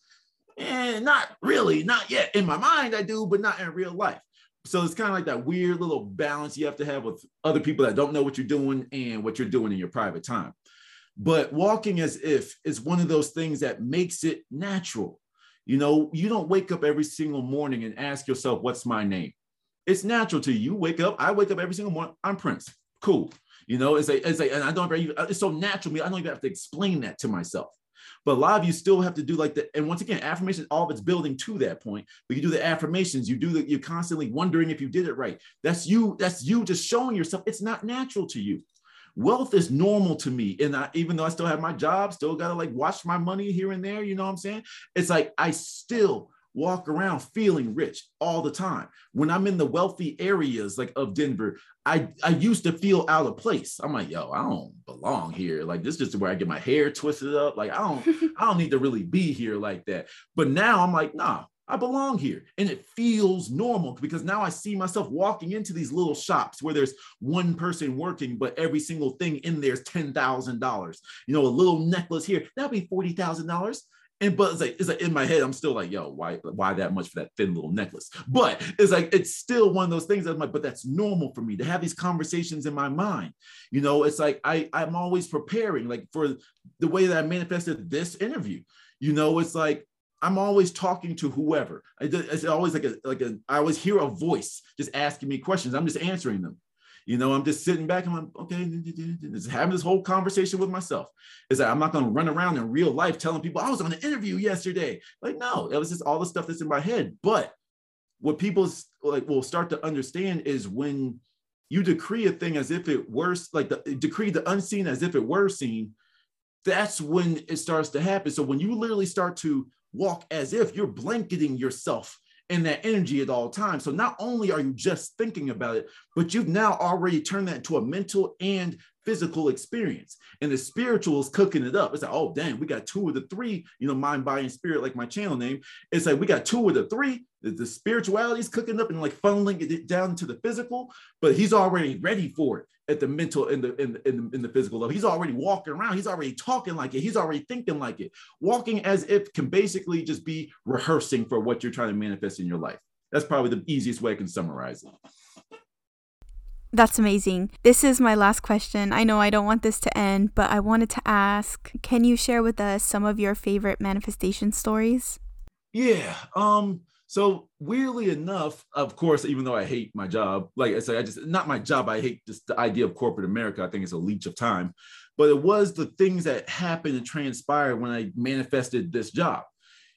And not really, not yet. In my mind, I do, but not in real life so it's kind of like that weird little balance you have to have with other people that don't know what you're doing and what you're doing in your private time. But walking as if is one of those things that makes it natural. You know, you don't wake up every single morning and ask yourself, What's my name? It's natural to you. you wake up, I wake up every single morning, I'm Prince. Cool. You know, it's like, it's like, and I don't, even. it's so natural to me. I don't even have to explain that to myself. But a lot of you still have to do like the, and once again, affirmation, all of it's building to that point. But you do the affirmations, you do the, you're constantly wondering if you did it right. That's you, that's you just showing yourself it's not natural to you. Wealth is normal to me. And I, even though I still have my job, still got to like watch my money here and there, you know what I'm saying? It's like I still walk around feeling rich all the time. When I'm in the wealthy areas like of Denver, I, I used to feel out of place. I'm like, yo, I don't belong here. Like this is just where I get my hair twisted up. Like I don't, <laughs> I don't need to really be here like that. But now I'm like, nah, I belong here. And it feels normal because now I see myself walking into these little shops where there's one person working, but every single thing in there is $10,000. You know, a little necklace here, that'll be $40,000. And but it's like it's like in my head, I'm still like, yo, why why that much for that thin little necklace? But it's like it's still one of those things that I'm like, but that's normal for me to have these conversations in my mind. You know, it's like I I'm always preparing, like for the way that I manifested this interview. You know, it's like I'm always talking to whoever. It's always like a like a I always hear a voice just asking me questions. I'm just answering them. You know, I'm just sitting back and I'm okay, just having this whole conversation with myself. Is that I'm not going to run around in real life telling people I was on an interview yesterday. Like, no, it was just all the stuff that's in my head. But what people like will start to understand is when you decree a thing as if it were like the decree the unseen as if it were seen, that's when it starts to happen. So when you literally start to walk as if you're blanketing yourself and that energy at all times. So not only are you just thinking about it, but you've now already turned that into a mental and physical experience. And the spiritual is cooking it up. It's like, oh, dang, we got two of the three, you know, mind, body, and spirit, like my channel name. It's like we got two of the three. The, the spirituality is cooking up and like funneling it down to the physical, but he's already ready for it at the mental and the in the, in the, in the physical level. He's already walking around. He's already talking like it. He's already thinking like it. Walking as if can basically just be rehearsing for what you're trying to manifest in your life. That's probably the easiest way I can summarize it. That's amazing. This is my last question. I know I don't want this to end, but I wanted to ask can you share with us some of your favorite manifestation stories? Yeah. Um, so weirdly enough, of course, even though I hate my job, like I said, I just not my job, I hate just the idea of corporate America. I think it's a leech of time. But it was the things that happened and transpired when I manifested this job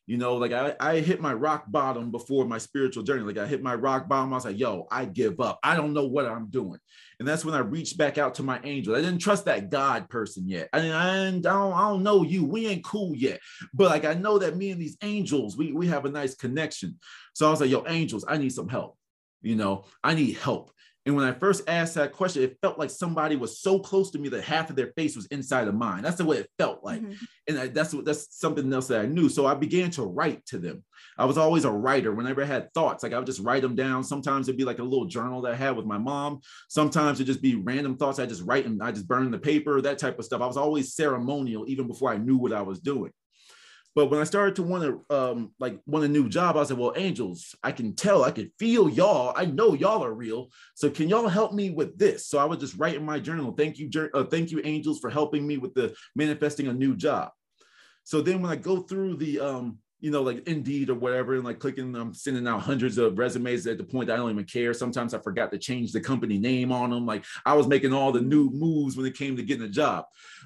you know, like I, I hit my rock bottom before my spiritual journey. Like I hit my rock bottom. I was like, yo, I give up. I don't know what I'm doing. And that's when I reached back out to my angel. I didn't trust that God person yet. I mean, I don't, I don't know you. We ain't cool yet. But like I know that me and these angels, we, we have a nice connection. So I was like, yo, angels, I need some help. You know, I need help. And when I first asked that question, it felt like somebody was so close to me that half of their face was inside of mine. That's the way it felt like. Mm-hmm. And I, that's what that's something else that I knew. So I began to write to them. I was always a writer. Whenever I had thoughts, like I would just write them down. Sometimes it'd be like a little journal that I had with my mom. Sometimes it'd just be random thoughts. I just write and I just burn the paper, that type of stuff. I was always ceremonial even before I knew what I was doing. But when I started to want to um like want a new job, I said, well, angels, I can tell, I can feel y'all. I know y'all are real. So can y'all help me with this? So I would just write in my journal, thank you, uh, thank you, angels, for helping me with the manifesting a new job. So then when I go through the um you know, like Indeed or whatever, and like clicking, I'm sending out hundreds of resumes at the point I don't even care. Sometimes I forgot to change the company name on them. Like I was making all the new moves when it came to getting a job.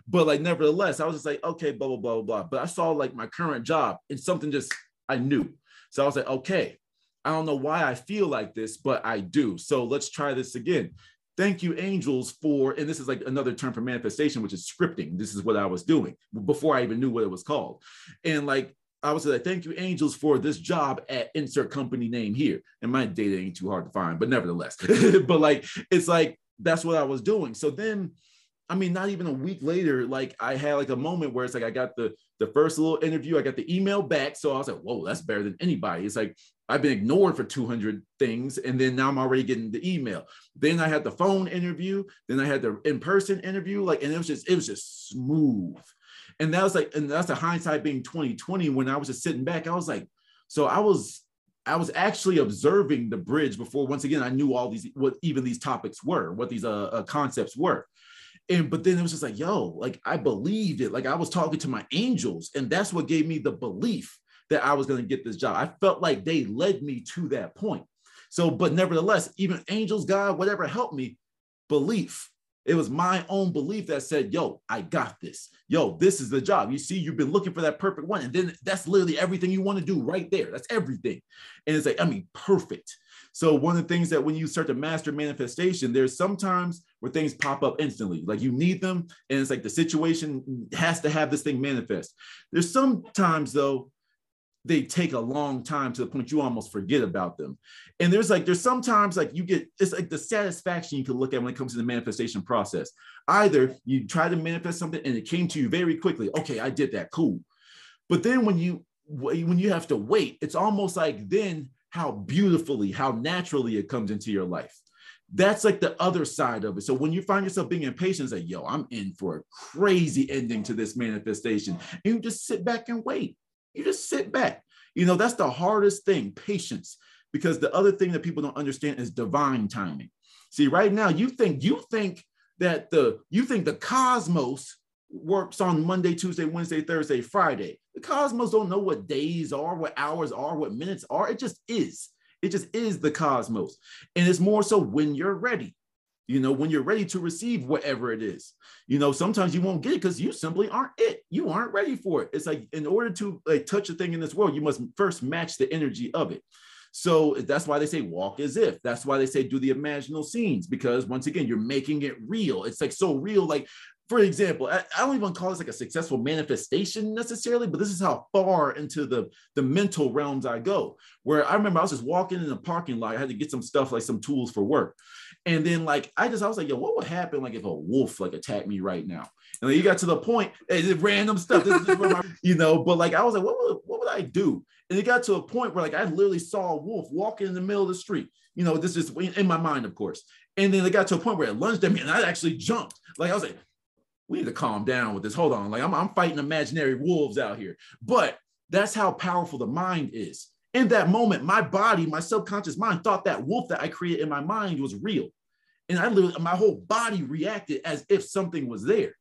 But like, nevertheless, I was just like, okay, blah, blah, blah, blah. But I saw like my current job and something just, I knew. So I was like, okay, I don't know why I feel like this, but I do. So let's try this again. Thank you, angels, for, and this is like another term for manifestation, which is scripting. This is what I was doing before I even knew what it was called. And like, I was like, thank you, angels, for this job at insert company name here. And my data ain't too hard to find, but nevertheless, <laughs> but like, it's like, that's what I was doing. So then, I mean, not even a week later, like I had like a moment where it's like I got the the first little interview, I got the email back. So I was like, whoa, that's better than anybody. It's like I've been ignored for 200 things, and then now I'm already getting the email. Then I had the phone interview, then I had the in-person interview, like, and it was just, it was just smooth and that was like, and that's the hindsight being 2020 when I was just sitting back. I was like, so I was I was actually observing the bridge before once again I knew all these what even these topics were, what these uh, uh, concepts were. And but then it was just like, yo, like I believed it. Like I was talking to my angels, and that's what gave me the belief that I was going to get this job. I felt like they led me to that point. So, but nevertheless, even angels, God, whatever helped me, belief it was my own belief that said, yo, I got this. Yo, this is the job. You see, you've been looking for that perfect one. And then that's literally everything you want to do right there. That's everything. And it's like, I mean, perfect. So one of the things that when you start to master manifestation, there's sometimes where things pop up instantly. Like you need them, and it's like the situation has to have this thing manifest. There's sometimes though they take a long time to the point you almost forget about them. And there's like, there's sometimes like you get, it's like the satisfaction you can look at when it comes to the manifestation process. Either you try to manifest something and it came to you very quickly. Okay, I did that. Cool. But then when you, when you have to wait, it's almost like then how beautifully, how naturally it comes into your life. That's like the other side of it. So when you find yourself being impatient, say, yo, I'm in for a crazy ending to this manifestation. And you just sit back and wait you just sit back. You know, that's the hardest thing, patience. Because the other thing that people don't understand is divine timing. See, right now, you think you think that the you think the cosmos works on Monday, Tuesday, Wednesday, Thursday, Friday. The cosmos don't know what days are, what hours are, what minutes are. It just is. It just is the cosmos. And it's more so when you're ready you know, when you're ready to receive whatever it is. You know, sometimes you won't get it because you simply aren't it. You aren't ready for it. It's like in order to like touch a thing in this world, you must first match the energy of it. So that's why they say walk as if. That's why they say do the imaginal scenes because once again, you're making it real. It's like so real. Like for example, I, I, don't even call this like a successful manifestation necessarily, but this is how far into the, the mental realms I go. Where I remember I was just walking in a parking lot. I had to get some stuff like some tools for work. And then like I just I was like, yo, what would happen like if a wolf like attacked me right now? And then you got to the point, eh, it's random stuff. My, <laughs> you know, but like I was like, what would what would I do? And it got to a point where like I literally saw a wolf walking in the middle of the street. You know, this is in my mind, of course. And then it got to a point where it lunged at me and I actually jumped. Like I was like, we need to calm down with this. Hold on. Like I'm, I'm fighting imaginary wolves out here. But that's how powerful the mind is. In that moment, my body, my subconscious mind thought that wolf that I created in my mind was real. And I literally, my whole body reacted as if something was there.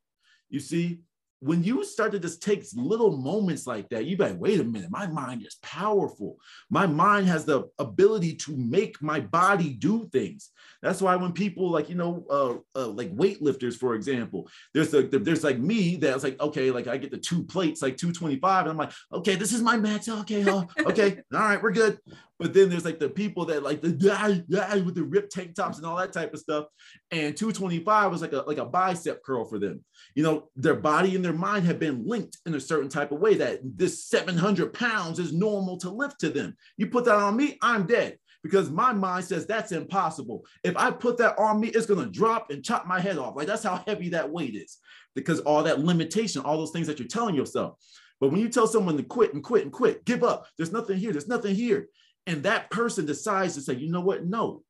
You see, when you start to just take little moments like that, you like, wait a minute, my mind is powerful. My mind has the ability to make my body do things. That's why when people like, you know, uh, uh like weightlifters, for example, there's a, there's like me that's like, okay, like I get the two plates, like 225. And I'm like, okay, this is my max. Okay, uh, okay, <laughs> all right, we're good. But then there's like the people that like the with the ripped tank tops and all that type of stuff. And 225 was like a like a bicep curl for them. You know, their body and their mind have been linked in a certain type of way that this 700 pounds is normal to lift to them. You put that on me, I'm dead because my mind says that's impossible. If I put that on me, it's gonna drop and chop my head off. Like that's how heavy that weight is because all that limitation, all those things that you're telling yourself. But when you tell someone to quit and quit and quit, give up, there's nothing here, there's nothing here and that person decides to say, you know what? No,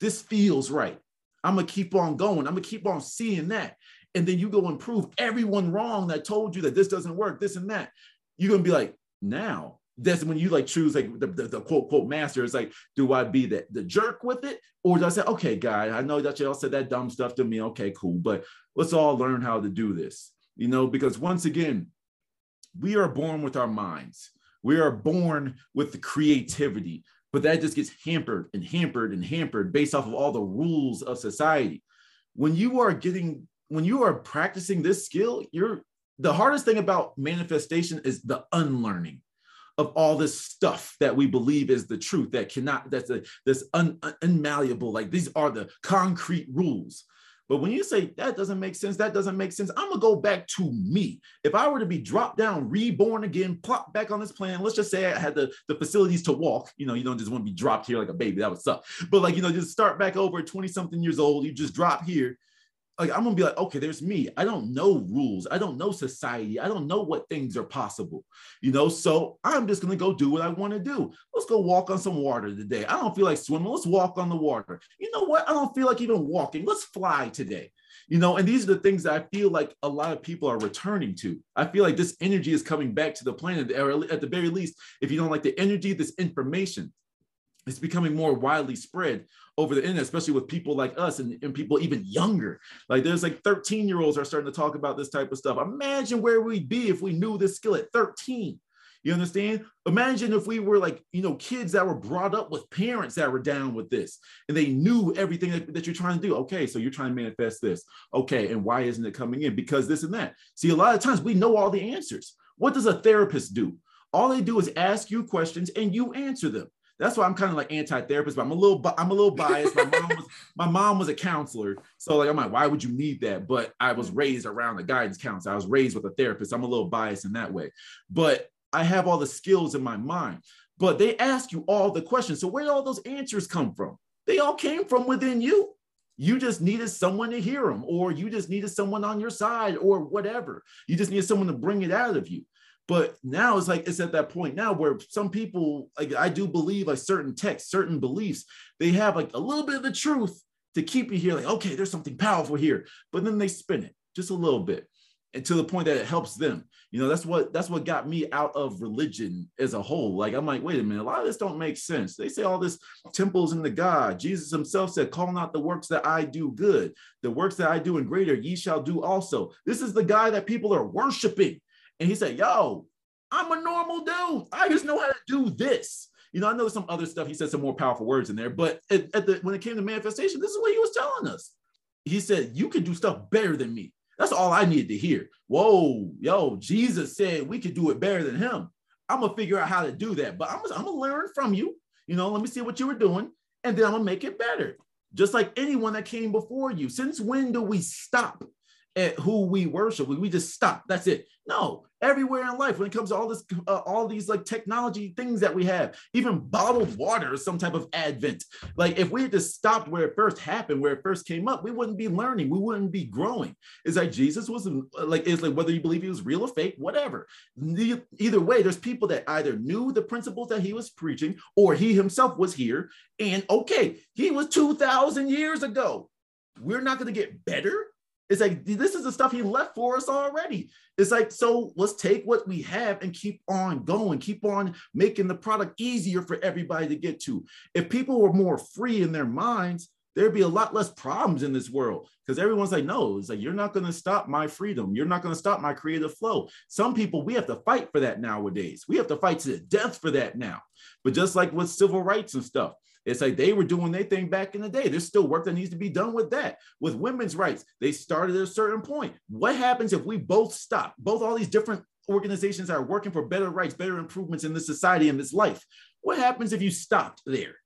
this feels right. I'm gonna keep on going. I'm gonna keep on seeing that. And then you go and prove everyone wrong that told you that this doesn't work, this and that. You're gonna be like, now that's when you like choose like the, the, the, quote quote master. It's like, do I be the, the jerk with it? Or do I say, okay, guy, I know that y'all said that dumb stuff to me. Okay, cool. But let's all learn how to do this. You know, because once again, we are born with our minds. We are born with the creativity, but that just gets hampered and hampered and hampered based off of all the rules of society. When you are getting, when you are practicing this skill, you're the hardest thing about manifestation is the unlearning of all this stuff that we believe is the truth that cannot that's a, this un, un, unmalleable like these are the concrete rules but when you say that doesn't make sense, that doesn't make sense, I'm gonna go back to me. If I were to be dropped down, reborn again, plop back on this planet, let's just say I had the, the facilities to walk. You know, you don't just want to be dropped here like a baby, that would suck. But like, you know, just start back over 20 something years old, you just drop here like I'm gonna be like, okay, there's me. I don't know rules. I don't know society. I don't know what things are possible, you know. So I'm just gonna go do what I want to do. Let's go walk on some water today. I don't feel like swimming. Let's walk on the water. You know what? I don't feel like even walking. Let's fly today. You know, and these are the things that I feel like a lot of people are returning to. I feel like this energy is coming back to the planet, or at the very least, if you don't like the energy, this information it's becoming more widely spread over the internet, especially with people like us and, and people even younger. Like there's like 13 year olds are starting to talk about this type of stuff. Imagine where we'd be if we knew this skill at 13. You understand? Imagine if we were like, you know, kids that were brought up with parents that were down with this and they knew everything that, that, you're trying to do. Okay, so you're trying to manifest this. Okay, and why isn't it coming in? Because this and that. See, a lot of times we know all the answers. What does a therapist do? All they do is ask you questions and you answer them. That's why I'm kind of like anti-therapist, but I'm a little I'm a little biased. My mom was <laughs> my mom was a counselor, so like I'm like, why would you need that? But I was raised around a guidance counselor. I was raised with a therapist. I'm a little biased in that way, but I have all the skills in my mind. But they ask you all the questions. So where did all those answers come from? They all came from within you. You just needed someone to hear them, or you just needed someone on your side, or whatever. You just needed someone to bring it out of you. But now it's like it's at that point now where some people, like I do believe, like certain texts, certain beliefs, they have like a little bit of the truth to keep you here. Like, okay, there's something powerful here, but then they spin it just a little bit, and to the point that it helps them. You know, that's what that's what got me out of religion as a whole. Like, I'm like, wait a minute, a lot of this don't make sense. They say all this temples in the God. Jesus himself said, "Call not the works that I do good, the works that I do in greater, ye shall do also." This is the guy that people are worshiping. And he said, Yo, I'm a normal dude. I just know how to do this. You know, I know some other stuff. He said some more powerful words in there, but at, at the, when it came to manifestation, this is what he was telling us. He said, You can do stuff better than me. That's all I needed to hear. Whoa, yo, Jesus said we could do it better than him. I'm gonna figure out how to do that, but I'm, I'm gonna learn from you. You know, let me see what you were doing, and then I'm gonna make it better. Just like anyone that came before you. Since when do we stop at who we worship. We just stop. That's it. No, everywhere in life, when it comes to all this, uh, all these like technology things that we have, even bottled water is some type of advent. Like if we had just stopped where it first happened, where it first came up, we wouldn't be learning. We wouldn't be growing. It's like Jesus was like, it's like whether you believe he was real or fake, whatever. Either way, there's people that either knew the principles that he was preaching, or he himself was here. And okay, he was two thousand years ago. We're not going to get better it's like this is the stuff he left for us already. It's like, so let's take what we have and keep on going, keep on making the product easier for everybody to get to. If people were more free in their minds, there'd be a lot less problems in this world because everyone's like, no, it's like, you're not going to stop my freedom. You're not going to stop my creative flow. Some people, we have to fight for that nowadays. We have to fight to the death for that now. But just like with civil rights and stuff, it's like they were doing their thing back in the day. There's still work that needs to be done with that. With women's rights, they started at a certain point. What happens if we both stop? Both all these different organizations are working for better rights, better improvements in this society and this life. What happens if you stopped there?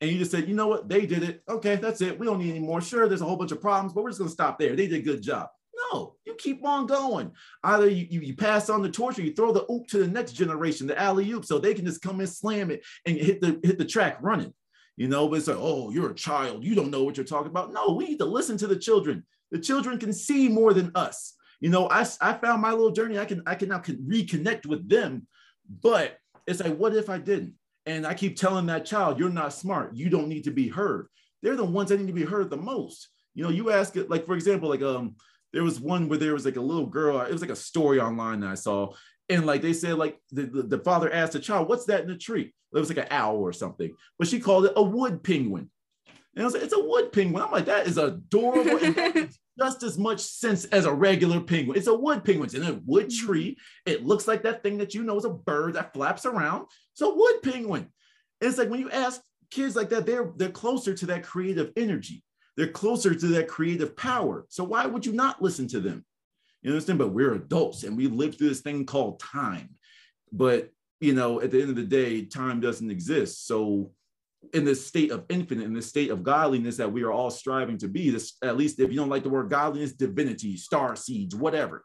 And you just said, you know what, they did it. Okay, that's it. We don't need any more. Sure, there's a whole bunch of problems, but we're just gonna stop there. They did a good job. No, you keep on going. Either you, you, you, pass on the torch or you throw the oop to the next generation, the alley oop, so they can just come and slam it and hit the hit the track running. You know, but it's like, oh, you're a child. You don't know what you're talking about. No, we need to listen to the children. The children can see more than us. You know, I, I found my little journey. I can I can now can reconnect with them, but it's like, what if I didn't? And I keep telling that child, you're not smart. You don't need to be heard. They're the ones that need to be heard the most. You know, you ask it, like, for example, like um, there was one where there was like a little girl, it was like a story online that I saw. And like they said, like the, the, the father asked the child, what's that in the tree? It was like an owl or something, but she called it a wood penguin. And I was like, it's a wood penguin. I'm like, that is adorable. <laughs> just as much sense as a regular penguin. It's a wood penguin. It's in a wood mm-hmm. tree. It looks like that thing that you know is a bird that flaps around. It's a wood penguin. And it's like when you ask kids like that, they're they're closer to that creative energy. They're closer to that creative power. So why would you not listen to them? You understand? But we're adults and we live through this thing called time. But you know, at the end of the day, time doesn't exist. So in this state of infinite, in this state of godliness that we are all striving to be, this at least if you don't like the word godliness, divinity, star seeds, whatever.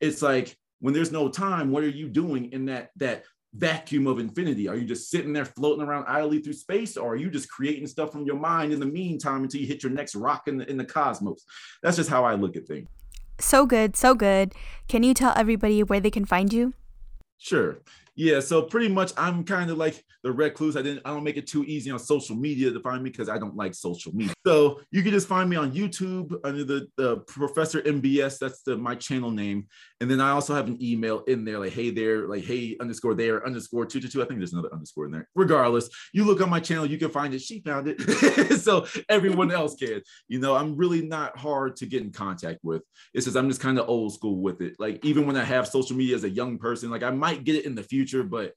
It's like when there's no time, what are you doing in that that vacuum of infinity? Are you just sitting there floating around idly through space, or are you just creating stuff from your mind in the meantime until you hit your next rock in the, in the cosmos? That's just how I look at things. So good, so good. Can you tell everybody where they can find you? Sure. Yeah, so pretty much I'm kind of like the recluse. I didn't I don't make it too easy on social media to find me because I don't like social media. So you can just find me on YouTube under the, the Professor MBS. That's the my channel name. And then I also have an email in there like hey there, like hey underscore there underscore two two two. I think there's another underscore in there. Regardless, you look on my channel, you can find it. She found it. <laughs> so everyone <laughs> else can. You know, I'm really not hard to get in contact with. It's just I'm just kind of old school with it. Like even when I have social media as a young person, like I might get it in the future, but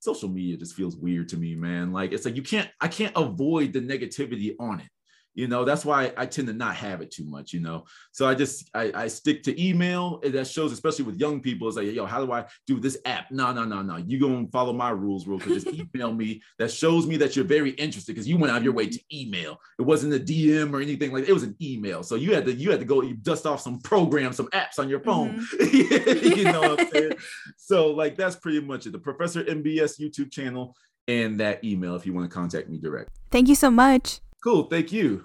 social media just feels weird to me, man. Like it's like you can't, I can't avoid the negativity on it you know that's why i tend to not have it too much you know? So i just i, I stick to email and that shows especially with young people it's like yo how do i do this app? No no no no. You gonna follow my rules real quick. Just <laughs> email me. That shows me that you're very interested because you went out of your way to email. It wasn't a dm or anything like it was an email. So you had to you had to go you dust off some programs some apps on your phone. Mm-hmm. <laughs> you know what i'm saying? So like that's pretty much it. The professor mbs youtube channel and that email if you want to contact me direct. Thank you so much Cool. Thank you.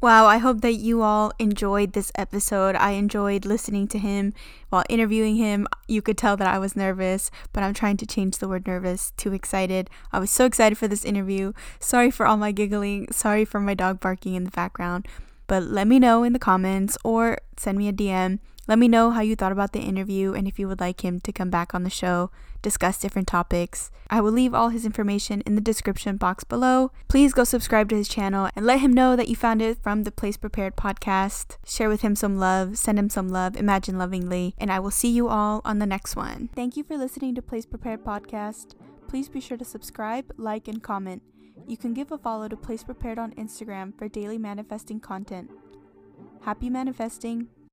Wow, I hope that you all enjoyed this episode. I enjoyed listening to him while interviewing him. You could tell that I was nervous, but I'm trying to change the word nervous to excited. I was so excited for this interview. Sorry for all my giggling. Sorry for my dog barking in the background. But let me know in the comments or send me a DM let me know how you thought about the interview and if you would like him to come back on the show, discuss different topics. I will leave all his information in the description box below. Please go subscribe to his channel and let him know that you found it from the Place Prepared podcast. Share with him some love, send him some love, imagine lovingly, and I will see you all on the next one. Thank you for listening to Place Prepared podcast. Please be sure to subscribe, like, and comment. You can give a follow to Place Prepared on Instagram for daily manifesting content. Happy manifesting!